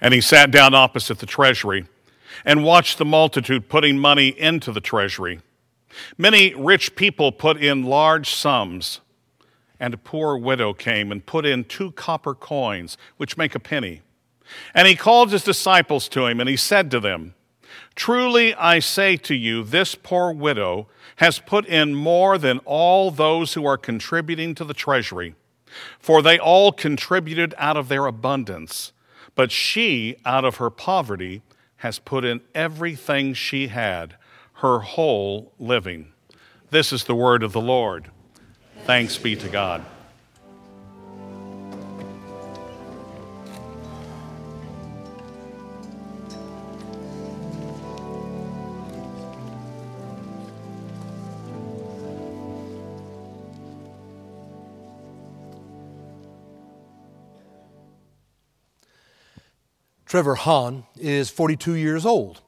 And he sat down opposite the treasury and watched the multitude putting money into the treasury. Many rich people put in large sums, and a poor widow came and put in two copper coins, which make a penny. And he called his disciples to him, and he said to them, Truly I say to you, this poor widow has put in more than all those who are contributing to the treasury, for they all contributed out of their abundance. But she, out of her poverty, has put in everything she had, her whole living. This is the word of the Lord. Thanks be to God. Trevor Hahn is 42 years old.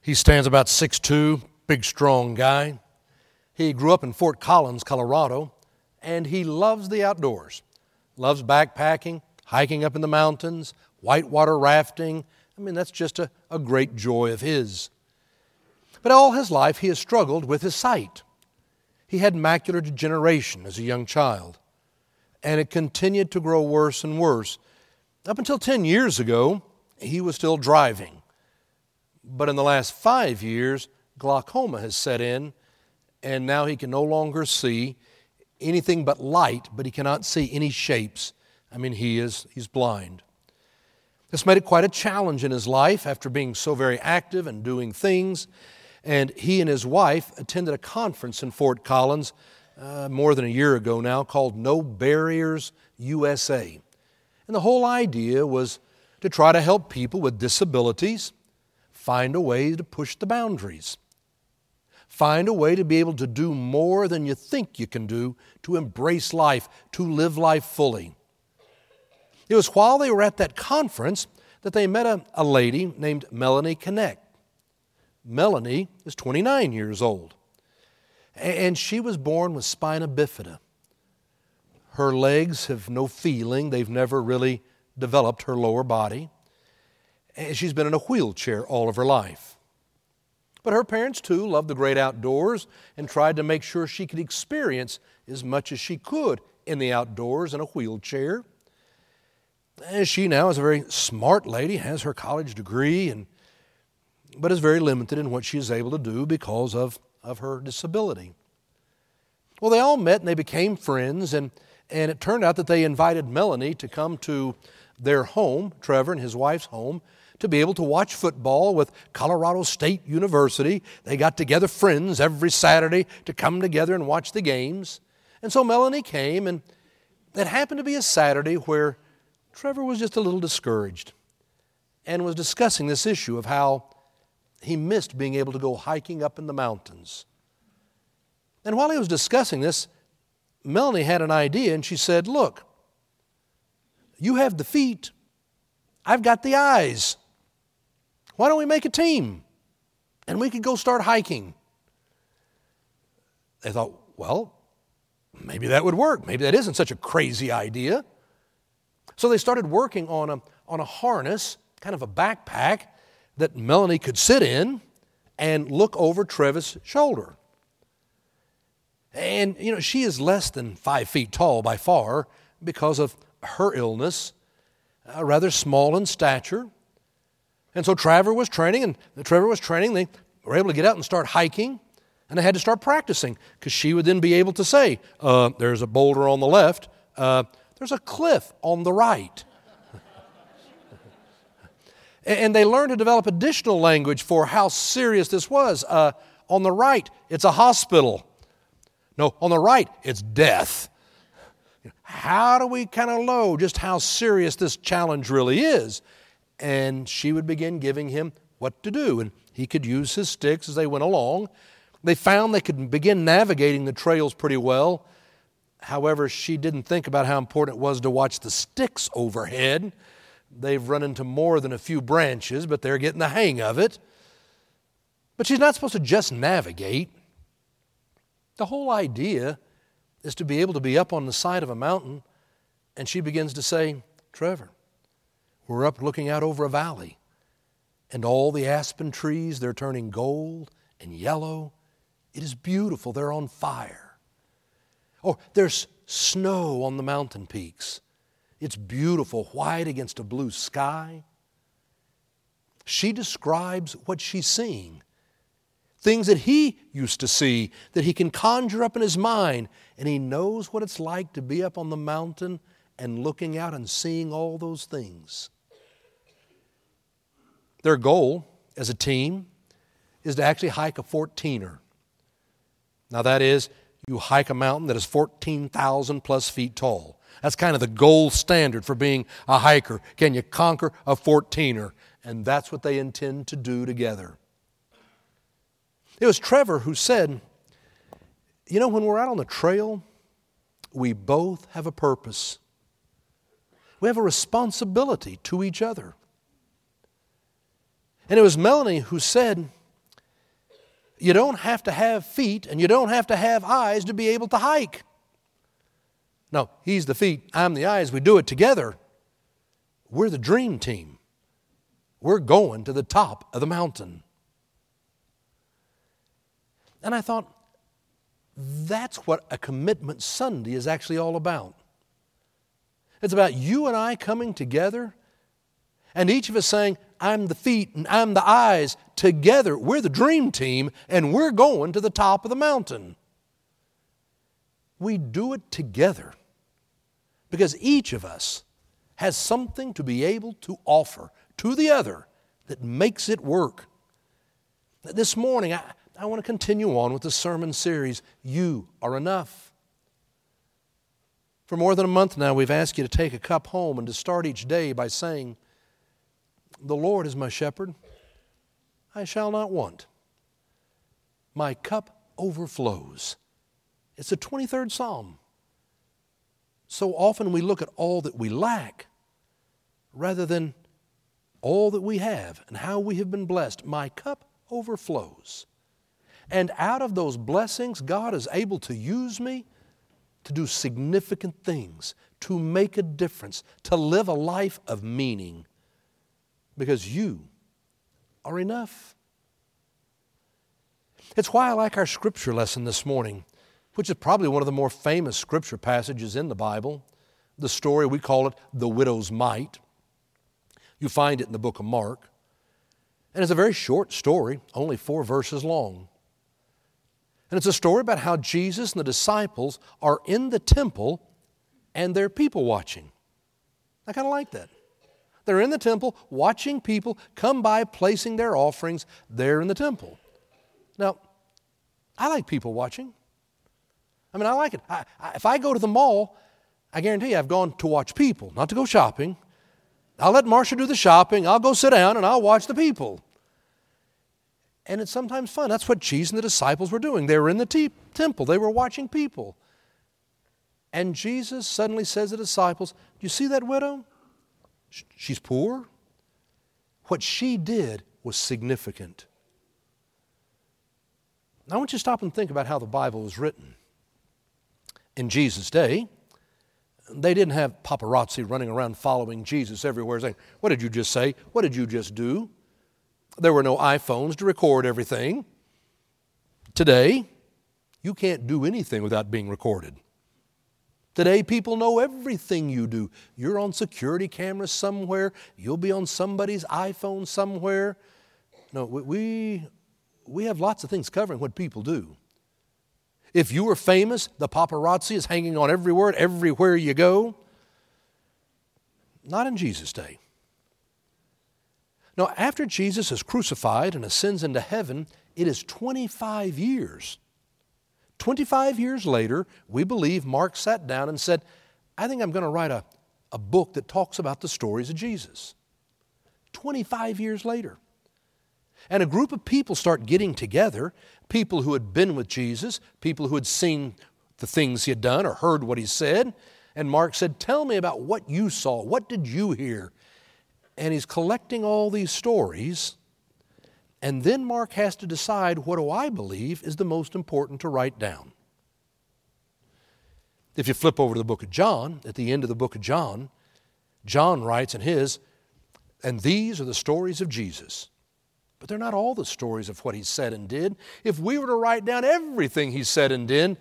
He stands about 6'2, big, strong guy. He grew up in Fort Collins, Colorado, and he loves the outdoors. Loves backpacking, hiking up in the mountains, whitewater rafting. I mean, that's just a, a great joy of his. But all his life, he has struggled with his sight. He had macular degeneration as a young child, and it continued to grow worse and worse. Up until 10 years ago, he was still driving. But in the last five years, glaucoma has set in, and now he can no longer see anything but light, but he cannot see any shapes. I mean, he is he's blind. This made it quite a challenge in his life after being so very active and doing things. And he and his wife attended a conference in Fort Collins uh, more than a year ago now called No Barriers USA. And the whole idea was to try to help people with disabilities find a way to push the boundaries. Find a way to be able to do more than you think you can do to embrace life, to live life fully. It was while they were at that conference that they met a, a lady named Melanie Knecht. Melanie is 29 years old, and she was born with spina bifida. Her legs have no feeling, they've never really developed her lower body. And she's been in a wheelchair all of her life. But her parents, too, loved the great outdoors and tried to make sure she could experience as much as she could in the outdoors in a wheelchair. And she now is a very smart lady, has her college degree, and, but is very limited in what she is able to do because of, of her disability. Well, they all met and they became friends, and, and it turned out that they invited Melanie to come to their home, Trevor and his wife's home, to be able to watch football with Colorado State University. They got together friends every Saturday to come together and watch the games. And so Melanie came, and it happened to be a Saturday where Trevor was just a little discouraged and was discussing this issue of how he missed being able to go hiking up in the mountains. And while he was discussing this, Melanie had an idea and she said, Look, you have the feet, I've got the eyes. Why don't we make a team? And we could go start hiking. They thought, well, maybe that would work. Maybe that isn't such a crazy idea. So they started working on a, on a harness, kind of a backpack, that Melanie could sit in and look over Trevor's shoulder. And, you know, she is less than five feet tall by far because of her illness, uh, rather small in stature. And so Trevor was training, and Trevor was training. They were able to get out and start hiking, and they had to start practicing because she would then be able to say, uh, There's a boulder on the left, uh, there's a cliff on the right. and they learned to develop additional language for how serious this was. Uh, on the right, it's a hospital. No, on the right, it's death. How do we kind of know just how serious this challenge really is? And she would begin giving him what to do. And he could use his sticks as they went along. They found they could begin navigating the trails pretty well. However, she didn't think about how important it was to watch the sticks overhead. They've run into more than a few branches, but they're getting the hang of it. But she's not supposed to just navigate. The whole idea is to be able to be up on the side of a mountain and she begins to say, Trevor, We're up looking out over a valley, and all the aspen trees, they're turning gold and yellow. It is beautiful. They're on fire. Or there's snow on the mountain peaks. It's beautiful, white against a blue sky. She describes what she's seeing things that he used to see, that he can conjure up in his mind, and he knows what it's like to be up on the mountain and looking out and seeing all those things. Their goal as a team is to actually hike a 14er. Now, that is, you hike a mountain that is 14,000 plus feet tall. That's kind of the gold standard for being a hiker. Can you conquer a 14er? And that's what they intend to do together. It was Trevor who said, You know, when we're out on the trail, we both have a purpose. We have a responsibility to each other. And it was Melanie who said, You don't have to have feet and you don't have to have eyes to be able to hike. No, he's the feet, I'm the eyes. We do it together. We're the dream team. We're going to the top of the mountain. And I thought, that's what a commitment Sunday is actually all about. It's about you and I coming together and each of us saying, I'm the feet and I'm the eyes. Together, we're the dream team and we're going to the top of the mountain. We do it together because each of us has something to be able to offer to the other that makes it work. This morning, I, I want to continue on with the sermon series, You Are Enough. For more than a month now, we've asked you to take a cup home and to start each day by saying, The Lord is my shepherd, I shall not want. My cup overflows. It's the 23rd Psalm. So often we look at all that we lack rather than all that we have and how we have been blessed. My cup overflows. And out of those blessings, God is able to use me to do significant things, to make a difference, to live a life of meaning. Because you are enough. It's why I like our scripture lesson this morning, which is probably one of the more famous scripture passages in the Bible. The story, we call it the widow's mite. You find it in the book of Mark. And it's a very short story, only four verses long. And it's a story about how Jesus and the disciples are in the temple and they're people watching. I kind of like that. They're in the temple watching people come by placing their offerings there in the temple. Now, I like people watching. I mean, I like it. I, I, if I go to the mall, I guarantee you I've gone to watch people, not to go shopping. I'll let Marcia do the shopping. I'll go sit down and I'll watch the people. And it's sometimes fun. That's what Jesus and the disciples were doing. They were in the te- temple, they were watching people. And Jesus suddenly says to the disciples, Do you see that widow? She's poor. What she did was significant. Now, I want you to stop and think about how the Bible was written. In Jesus' day, they didn't have paparazzi running around following Jesus everywhere saying, What did you just say? What did you just do? There were no iPhones to record everything. Today, you can't do anything without being recorded. Today, people know everything you do. You're on security cameras somewhere, you'll be on somebody's iPhone somewhere. No, we, we have lots of things covering what people do. If you were famous, the paparazzi is hanging on every word, everywhere you go. Not in Jesus' day. Now, after Jesus is crucified and ascends into heaven, it is 25 years. 25 years later, we believe Mark sat down and said, I think I'm going to write a, a book that talks about the stories of Jesus. 25 years later. And a group of people start getting together people who had been with Jesus, people who had seen the things he had done or heard what he said. And Mark said, Tell me about what you saw. What did you hear? And he's collecting all these stories. And then Mark has to decide what do I believe is the most important to write down. If you flip over to the book of John, at the end of the book of John, John writes in his, And these are the stories of Jesus. But they're not all the stories of what he said and did. If we were to write down everything he said and did,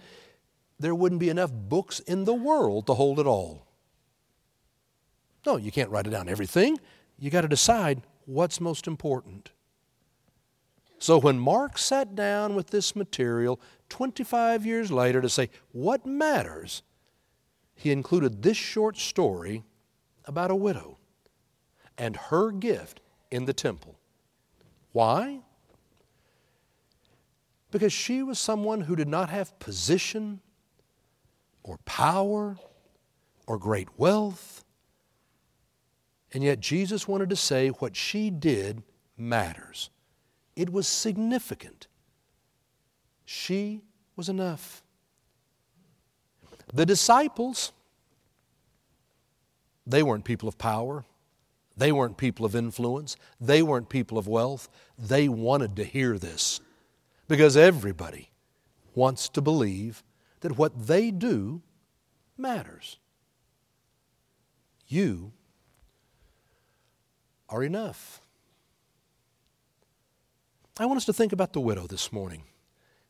there wouldn't be enough books in the world to hold it all. No, you can't write it down everything. You got to decide what's most important. So when Mark sat down with this material 25 years later to say what matters, he included this short story about a widow and her gift in the temple. Why? Because she was someone who did not have position or power or great wealth. And yet Jesus wanted to say what she did matters. It was significant. She was enough. The disciples, they weren't people of power. They weren't people of influence. They weren't people of wealth. They wanted to hear this because everybody wants to believe that what they do matters. You are enough. I want us to think about the widow this morning.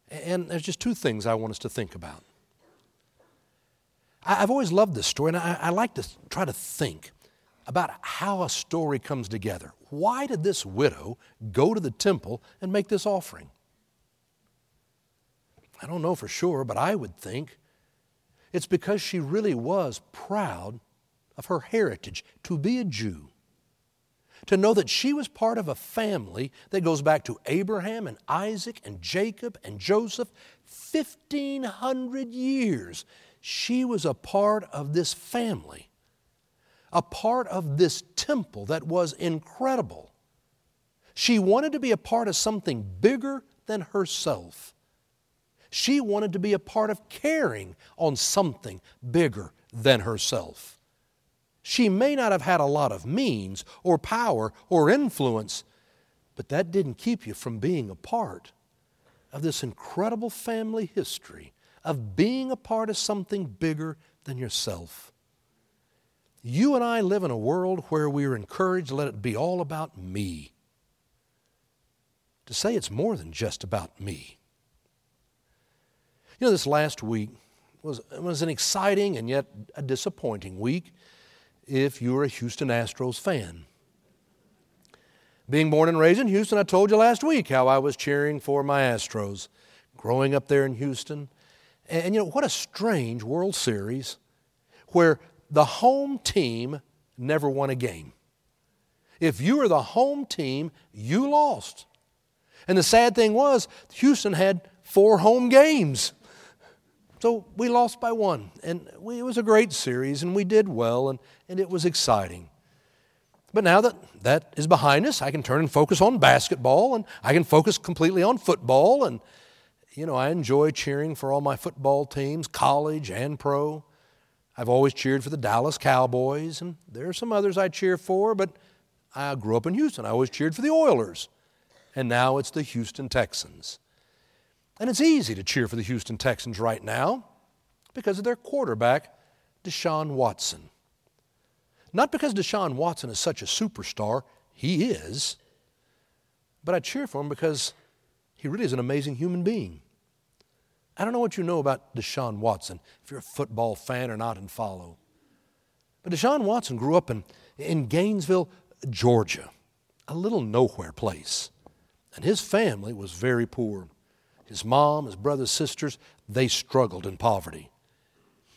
And there's just two things I want us to think about. I've always loved this story, and I, like to try to think about how a story comes together. Why did this widow go to the temple and make this offering? I don't know for sure, but I would think it's because she really was proud of her heritage to be a Jew. To know that she was part of a family that goes back to Abraham and Isaac and Jacob and Joseph, 1,500 years. She was a part of this family a part of this temple that was incredible. She wanted to be a part of something bigger than herself. She wanted to be a part of caring on something bigger than herself. She may not have had a lot of means or power or influence, but that didn't keep you from being a part of this incredible family history, of being a part of something bigger than yourself. You and I live in a world where we are encouraged to let it be all about me. To say it's more than just about me. You know, this last week was, was an exciting and yet a disappointing week if you're a Houston Astros fan. Being born and raised in Houston, I told you last week how I was cheering for my Astros growing up there in Houston. And, and you know, what a strange World Series where the home team never won a game. If you were the home team, you lost. And the sad thing was, Houston had four home games. So we lost by one. And we, it was a great series, and we did well, and, and it was exciting. But now that that is behind us, I can turn and focus on basketball, and I can focus completely on football. And, you know, I enjoy cheering for all my football teams, college and pro. I've always cheered for the Dallas Cowboys, and there are some others I cheer for, but I grew up in Houston. I always cheered for the Oilers, and now it's the Houston Texans. And it's easy to cheer for the Houston Texans right now because of their quarterback, Deshaun Watson. Not because Deshaun Watson is such a superstar, he is, but I cheer for him because he really is an amazing human being. I don't know what you know about Deshaun Watson, if you're a football fan or not and follow. But Deshaun Watson grew up in, in Gainesville, Georgia, a little nowhere place. And his family was very poor. His mom, his brothers, sisters, they struggled in poverty.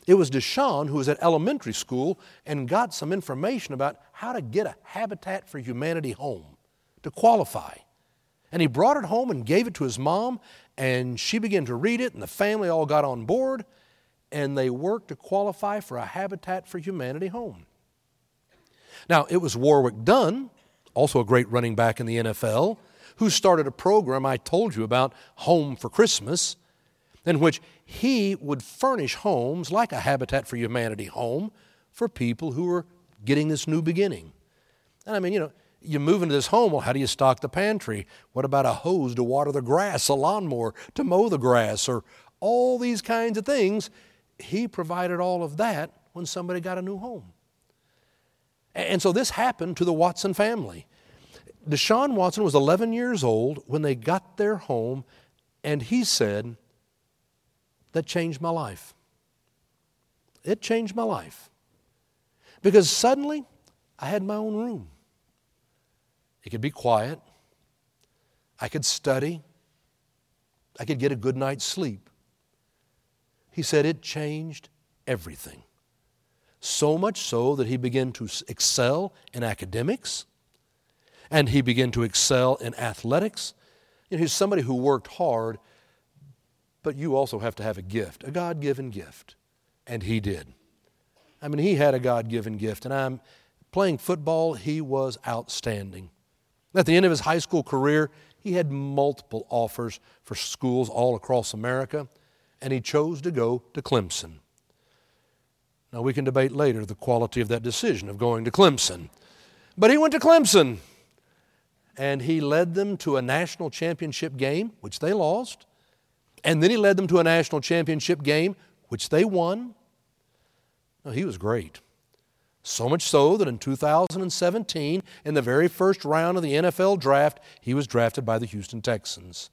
It was Deshaun who was at elementary school and got some information about how to get a Habitat for Humanity home to qualify. And he brought it home and gave it to his mom, and she began to read it, and the family all got on board, and they worked to qualify for a Habitat for Humanity home. Now, it was Warrick Dunn, also a great running back in the NFL, who started a program I told you about, Home for Christmas, in which he would furnish homes like a Habitat for Humanity home for people who were getting this new beginning. And I mean, you know, you move into this home, well, how do you stock the pantry? What about a hose to water the grass, a lawnmower to mow the grass, or all these kinds of things? He provided all of that when somebody got a new home. And so this happened to the Watson family. Deshaun Watson was 11 years old when they got their home, and he said, That changed my life. It changed my life. Because suddenly I had my own room. It could be quiet, I could study, I could get a good night's sleep. He said it changed everything. So much so that he began to excel in academics and he began to excel in athletics. And he's somebody who worked hard, but you also have to have a gift, a God given gift. And he did. I mean, he had a God given gift. And I'm playing football, he was outstanding. At the end of his high school career, he had multiple offers for schools all across America and he chose to go to Clemson. Now, we can debate later the quality of that decision of going to Clemson. But he went to Clemson, and he led them to a national championship game, which they lost. And then he led them to a national championship game, which they won. Now, he was great. So much so that in 2017, in the very first round of the NFL draft, he was drafted by the Houston Texans.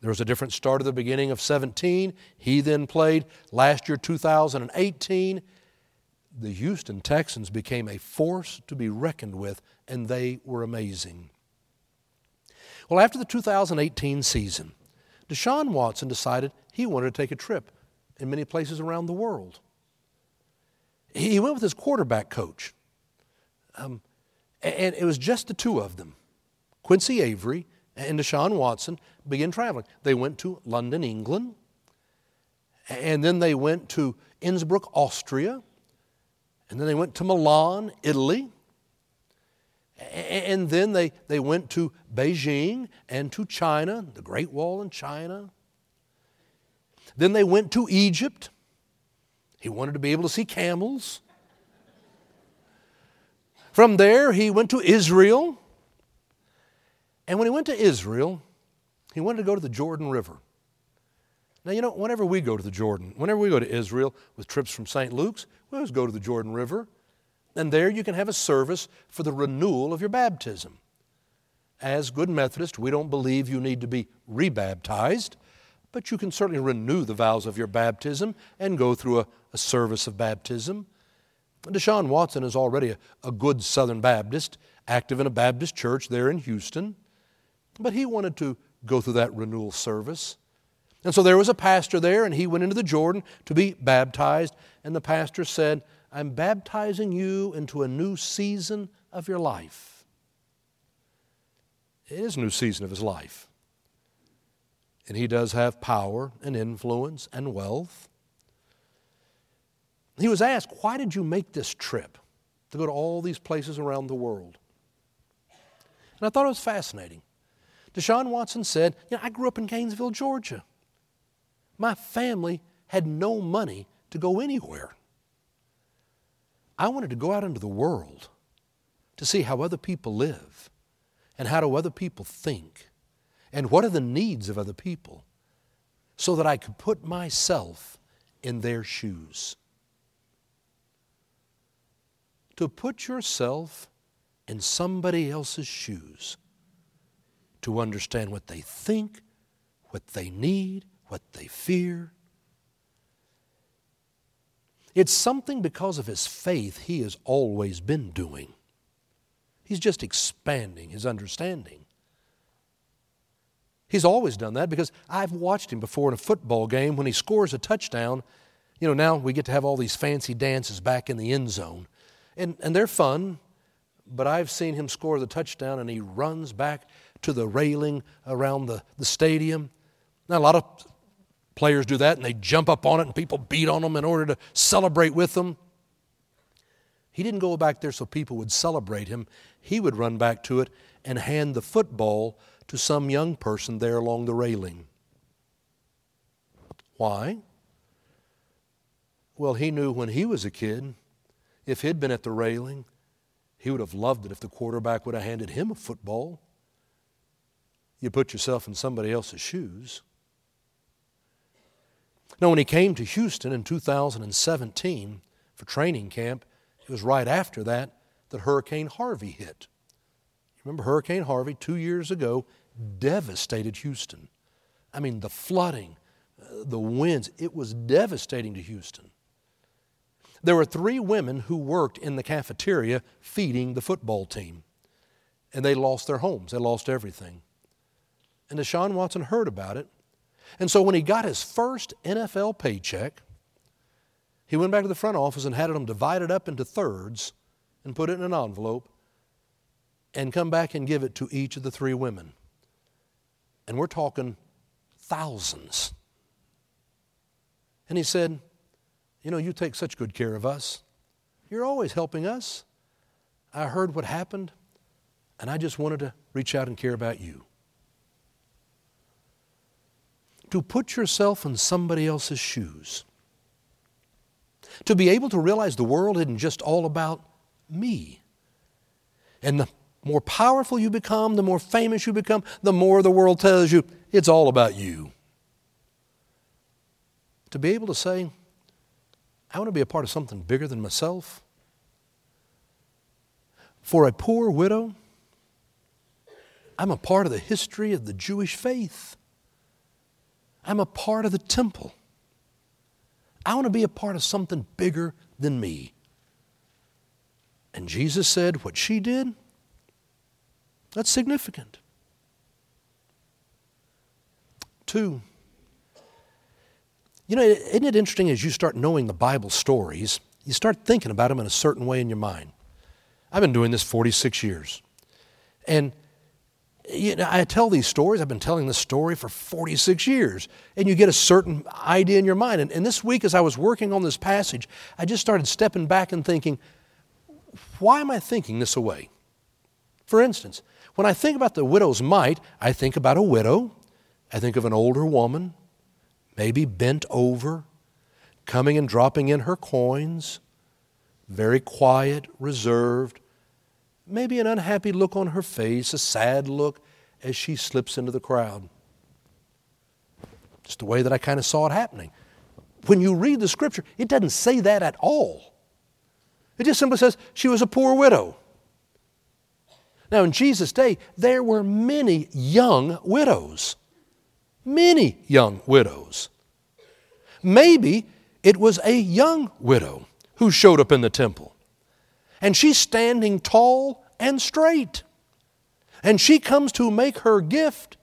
There was a different start at the beginning of 17. He then played last year, 2018. The Houston Texans became a force to be reckoned with, and they were amazing. Well, after the 2018 season, Deshaun Watson decided he wanted to take a trip in many places around the world. He went with his quarterback coach, um, and it was just the two of them Quincy Avery and Deshaun Watson began traveling. They went to London, England, and then they went to Innsbruck, Austria, and then they went to Milan, Italy, and then they, they went to Beijing and to China, the Great Wall in China. Then they went to Egypt. He wanted to be able to see camels. From there, he went to Israel. And when he went to Israel, he wanted to go to the Jordan River. Now, you know, whenever we go to the Jordan, whenever we go to Israel with trips from St. Luke's, we always go to the Jordan River. And there you can have a service for the renewal of your baptism. As good Methodists, we don't believe you need to be rebaptized, but you can certainly renew the vows of your baptism and go through a, a service of baptism. Deshaun Watson is already a, a good Southern Baptist, active in a Baptist church there in Houston. But he wanted to go through that renewal service. And so there was a pastor there, and he went into the Jordan to be baptized. And the pastor said, I'm baptizing you into a new season of your life. It is a new season of his life. And he does have power and influence and wealth. He was asked, Why did you make this trip to go to all these places around the world? And I thought it was fascinating. Deshaun Watson said, You know, I grew up in Gainesville, Georgia. My family had no money to go anywhere. I wanted to go out into the world to see how other people live and how do other people think and what are the needs of other people so that I could put myself in their shoes. To put yourself in somebody else's shoes to understand what they think, what they need, what they fear. It's something because of his faith he has always been doing. He's just expanding his understanding. He's always done that because I've watched him before in a football game when he scores a touchdown. You know, now we get to have all these fancy dances back in the end zone. And, and they're fun, but I've seen him score the touchdown and he runs back to the railing around the, the stadium. Now, a lot of players do that and they jump up on it and people beat on them in order to celebrate with them. He didn't go back there so people would celebrate him. He would run back to it and hand the football to some young person there along the railing. Why? Well, he knew when he was a kid, if he'd been at the railing, he would have loved it if the quarterback would have handed him a football. You put yourself in somebody else's shoes. Now, when he came to Houston in 2017 for training camp, It was right after that that Hurricane Harvey hit. You remember Hurricane Harvey two years ago devastated Houston. I mean, the flooding, uh, the winds, it was devastating to Houston. There were three women who worked in the cafeteria feeding the football team, and they lost their homes, they lost everything. And Deshaun Watson heard about it. And so when he got his first NFL paycheck, he went back to the front office and had them divided up into thirds and put it in an envelope and come back and give it to each of the three women. And we're talking thousands. And he said, You know, you take such good care of us. You're always helping us. I heard what happened, and I just wanted to reach out and care about you. To put yourself in somebody else's shoes to be able to realize the world isn't just all about me. And the more powerful you become, the more famous you become, the more the world tells you it's all about you. To be able to say, I want to be a part of something bigger than myself. For a poor widow, I'm a part of the history of the Jewish faith. I'm a part of the temple. I want to be a part of something bigger than me. And Jesus said, What she did, that's significant. Two, you know, isn't it interesting as you start knowing the Bible stories, you start thinking about them in a certain way in your mind? I've been doing this 46 years. And you know, I tell these stories. I've been telling this story for 46 years. And you get a certain idea in your mind. And, and this week, as I was working on this passage, I just started stepping back and thinking, why am I thinking this away? For instance, when I think about the widow's mite, I think about a widow. I think of an older woman, maybe bent over, coming and dropping in her coins, very quiet, reserved, maybe an unhappy look on her face, a sad look as she slips into the crowd. Just the way that I kind of saw it happening. When you read the scripture, it doesn't say that at all. It just simply says she was a poor widow. Now, in Jesus' day, there were many young widows. Many young widows. Maybe it was a young widow who showed up in the temple and she's standing tall and straight. And she comes to make her gift,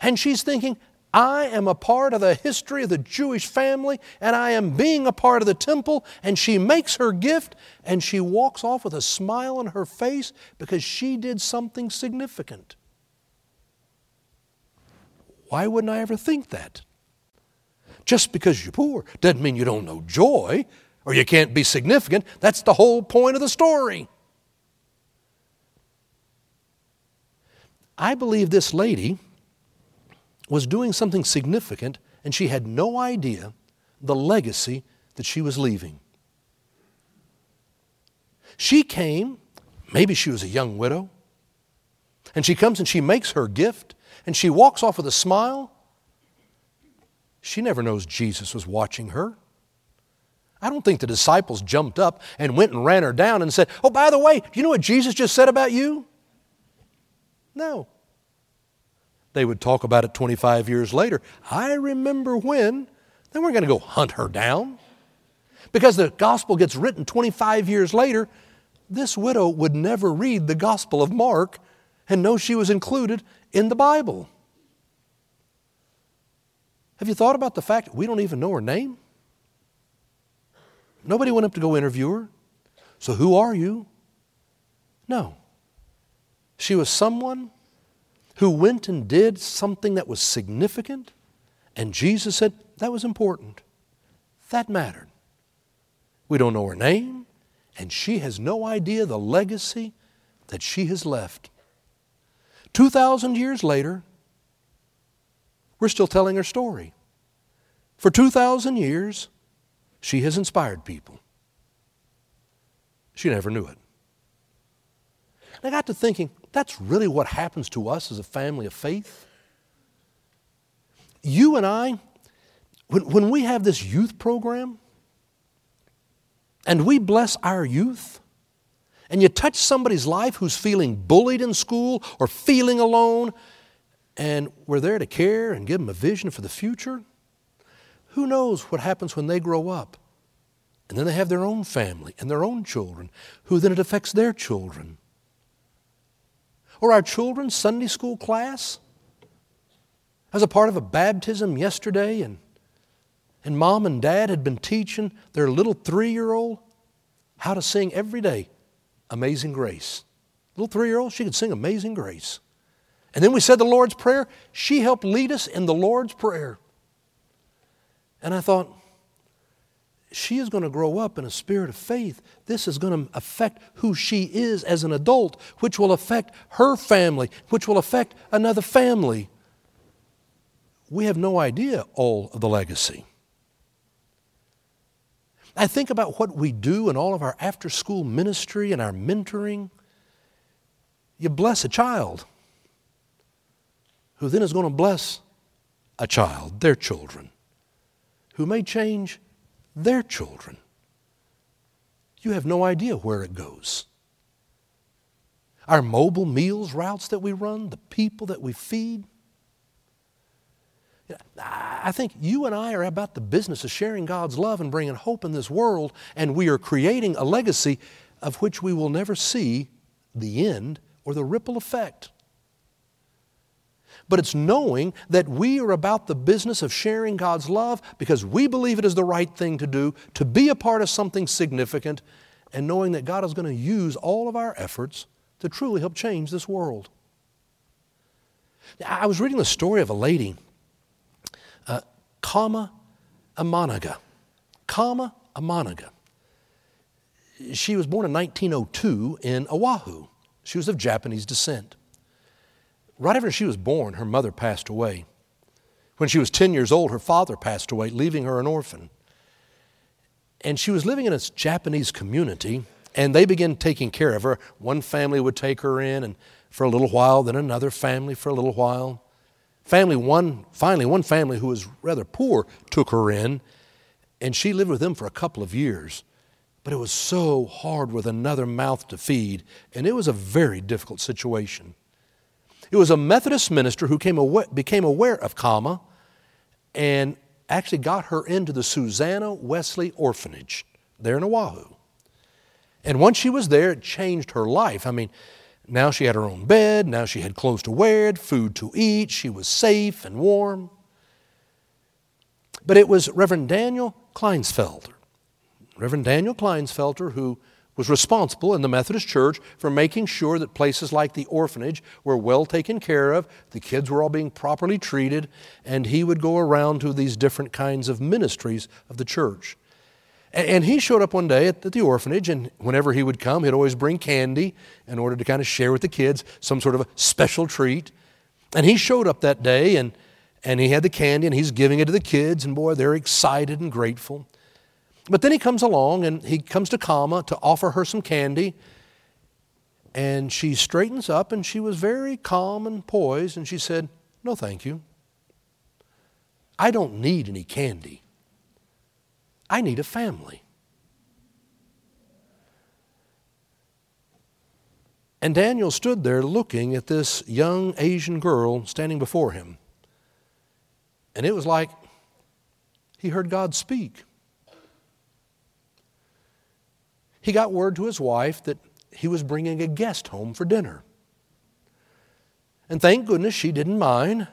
and she's thinking, I am a part of the history of the Jewish family, and I am being a part of the temple. And she makes her gift, and she walks off with a smile on her face because she did something significant. Why wouldn't I ever think that? Just because you're poor doesn't mean you don't know joy or you can't be significant. That's the whole point of the story. I believe this lady was doing something significant and she had no idea the legacy that she was leaving. She came, maybe she was a young widow, and she comes and she makes her gift and she walks off with a smile. She never knows Jesus was watching her. I don't think the disciples jumped up and went and ran her down and said, Oh, by the way, do you know what Jesus just said about you? No. They would talk about it 25 years later. I remember when. They weren't going to go hunt her down. Because the gospel gets written 25 years later, this widow would never read the gospel of Mark and know she was included in the Bible. Have you thought about the fact that we don't even know her name? Nobody went up to go interview her. So who are you? No. She was someone who went and did something that was significant, and Jesus said that was important. That mattered. We don't know her name, and she has no idea the legacy that she has left. 2,000 years later, we're still telling her story. For 2,000 years, she has inspired people. She never knew it. And I got to thinking, that's really what happens to us as a family of faith. You and I, when, when we have this youth program, and we bless our youth, and you touch somebody's life who's feeling bullied in school or feeling alone, and we're there to care and give them a vision for the future, who knows what happens when they grow up? And then they have their own family and their own children, who then it affects their children. Or our children's Sunday school class. I was a part of a baptism yesterday, and, and mom and dad had been teaching their little three year old how to sing every day Amazing Grace. Little three year old, she could sing Amazing Grace. And then we said the Lord's Prayer. She helped lead us in the Lord's Prayer. And I thought, she is going to grow up in a spirit of faith. This is going to affect who she is as an adult, which will affect her family, which will affect another family. We have no idea all of the legacy. I think about what we do in all of our after school ministry and our mentoring. You bless a child who then is going to bless a child, their children, who may change their children. You have no idea where it goes. Our mobile meals routes that we run, the people that we feed. I think you and I are about the business of sharing God's love and bringing hope in this world, and we are creating a legacy of which we will never see the end or the ripple effect but it's knowing that we are about the business of sharing God's love because we believe it is the right thing to do, to be a part of something significant, and knowing that God is going to use all of our efforts to truly help change this world. I was reading the story of a lady, uh, Kama Amanaga. Kama Amanaga. She was born in 1902 in Oahu. She was of Japanese descent. Right after she was born, her mother passed away. When she was 10 years old, her father passed away, leaving her an orphan. And she was living in a Japanese community, and they began taking care of her. One family would take her in, and for a little while, then another family for a little while. Family one, finally, one family who was rather poor took her in, and she lived with them for a couple of years. But it was so hard with another mouth to feed, and it was a very difficult situation. It was a Methodist minister who aware, became aware of Kama and actually got her into the Susanna Wesley Orphanage there in Oahu. And once she was there, it changed her life. I mean, now she had her own bed, now she had clothes to wear, food to eat, she was safe and warm. But it was Reverend Daniel Kleinsfelder, Reverend Daniel Kleinsfelder, who was responsible in the Methodist Church for making sure that places like the orphanage were well taken care of, the kids were all being properly treated, and he would go around to these different kinds of ministries of the church. And he showed up one day at the orphanage, and whenever he would come, he'd always bring candy in order to kind of share with the kids some sort of a special treat. And he showed up that day, and, and he had the candy, and he's giving it to the kids, and boy, they're excited and grateful. But then he comes along and he comes to Kama to offer her some candy. And she straightens up and she was very calm and poised and she said, No, thank you. I don't need any candy. I need a family. And Daniel stood there looking at this young Asian girl standing before him. And it was like he heard God speak. He got word to his wife that he was bringing a guest home for dinner. And thank goodness she didn't mind.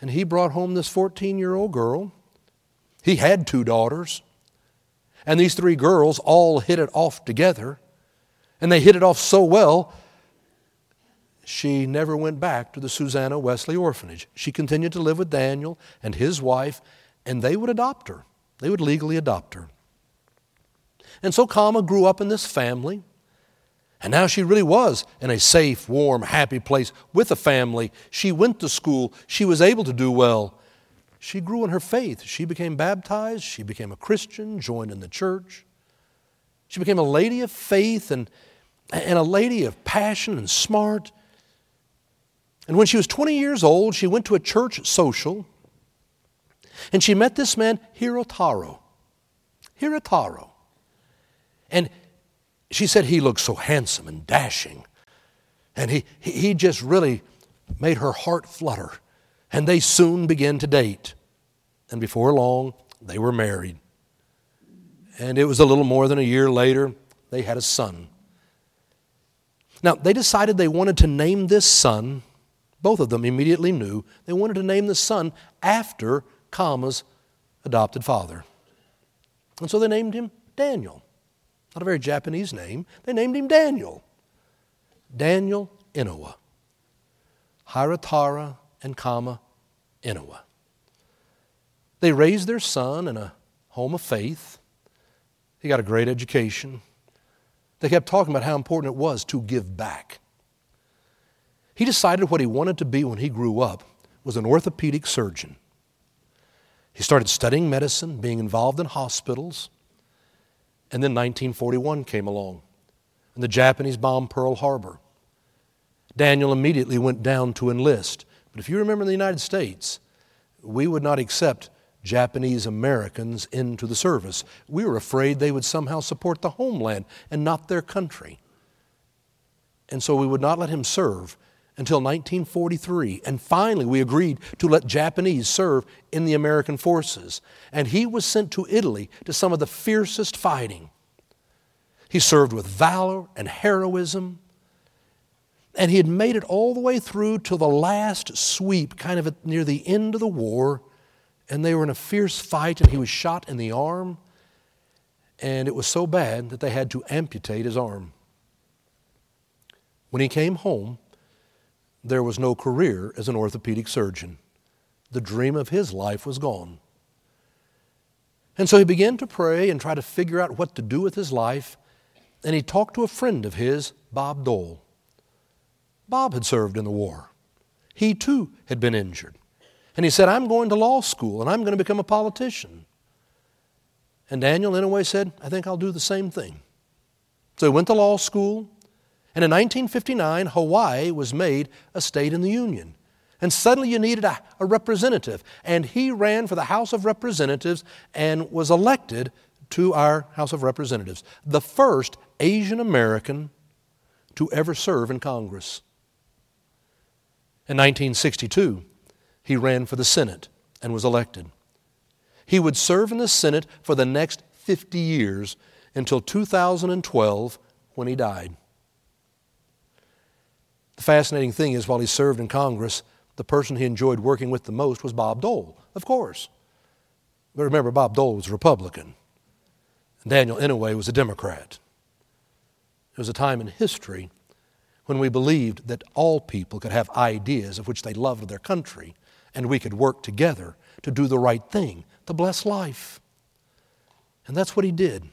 And he brought home this 14 year old girl. He had two daughters. And these three girls all hit it off together. And they hit it off so well, she never went back to the Susanna Wesley Orphanage. She continued to live with Daniel and his wife, and they would adopt her. They would legally adopt her. And so Kama grew up in this family. And now she really was in a safe, warm, happy place with a family. She went to school. She was able to do well. She grew in her faith. She became baptized. She became a Christian, joined in the church. She became a lady of faith and, and a lady of passion and smart. And when she was 20 years old, she went to a church social and she met this man, Hirotaro. Hirotaro. And she said he looked so handsome and dashing. And he, he just really made her heart flutter. And they soon began to date. And before long, they were married. And it was a little more than a year later, they had a son. Now, they decided they wanted to name this son, both of them immediately knew, they wanted to name the son after Kama's adopted father. And so they named him Daniel. Not a very Japanese name. They named him Daniel. Daniel Inouye. Hiratara and Kama Inouye. They raised their son in a home of faith. He got a great education. They kept talking about how important it was to give back. He decided what he wanted to be when he grew up was an orthopedic surgeon. He started studying medicine, being involved in hospitals. And then 1941 came along, and the Japanese bombed Pearl Harbor. Daniel immediately went down to enlist. But if you remember in the United States, we would not accept Japanese Americans into the service. We were afraid they would somehow support the homeland and not their country. And so we would not let him serve until 1943. And finally, we agreed to let Japanese serve in the American forces. And he was sent to Italy to some of the fiercest fighting. He served with valor and heroism. And he had made it all the way through to the last sweep, kind of near the end of the war and they were in a fierce fight, and he was shot in the arm, and it was so bad that they had to amputate his arm. When he came home, there was no career as an orthopedic surgeon. The dream of his life was gone. And so he began to pray and try to figure out what to do with his life, and he talked to a friend of his, Bob Dole. Bob had served in the war. He too had been injured. And he said, I'm going to law school and I'm going to become a politician. And Daniel, in a way, said, I think I'll do the same thing. So he went to law school. And in 1959, Hawaii was made a state in the Union. And suddenly you needed a, a, representative. And he ran for the House of Representatives and was elected to our House of Representatives, the first Asian American to ever serve in Congress. In 1962, he ran for the Senate and was elected. He would serve in the Senate for the next 50 years until 2012 when he died. The fascinating thing is, while he served in Congress, the person he enjoyed working with the most was Bob Dole, of course. But remember, Bob Dole was a Republican, and Daniel Inouye was a Democrat. It was a time in history when we believed that all people could have ideas of which they loved their country and we could work together to do the right thing, to bless life. And that's what he did.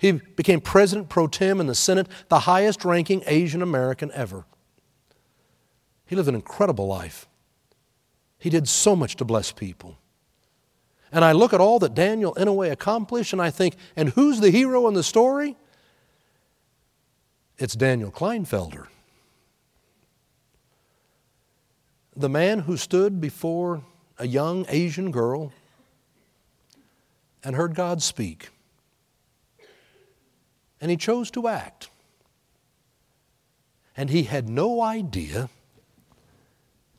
He became president pro tem in the Senate, the highest ranking Asian American ever. He lived an incredible life. He did so much to bless people. And I look at all that Daniel Inouye accomplished and I think, and who's the hero in the story? It's Daniel Klinefelter. the man who stood before a young Asian girl and heard God speak. And he chose to act. And he had no idea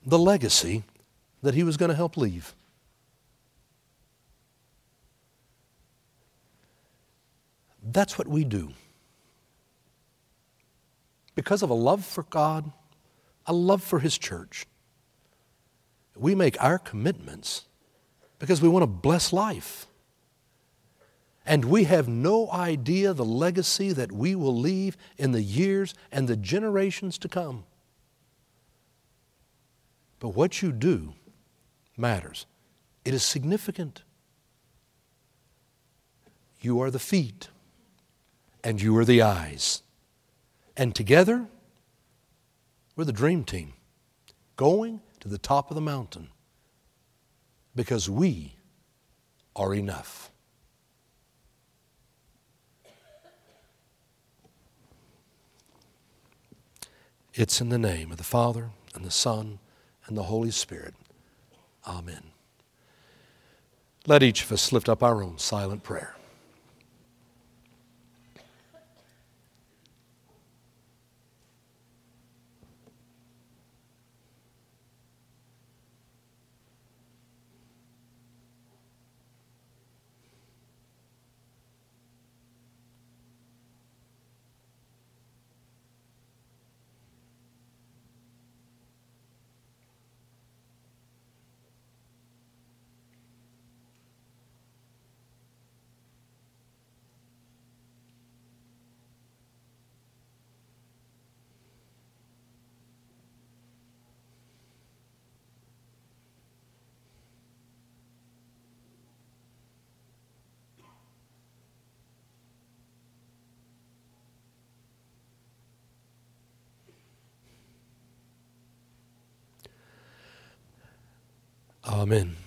the legacy that he was going to help leave. That's what we do. Because of a love for God, a love for His church, we make our commitments because we want to bless life. And we have no idea the legacy that we will leave in the years and the generations to come. But what you do matters, it is significant. You are the feet, and you are the eyes. And together, we're the dream team going to the top of the mountain because we are enough. It's in the name of the Father, and the Son, and the Holy Spirit. Amen. Let each of us lift up our own silent prayer. Amen.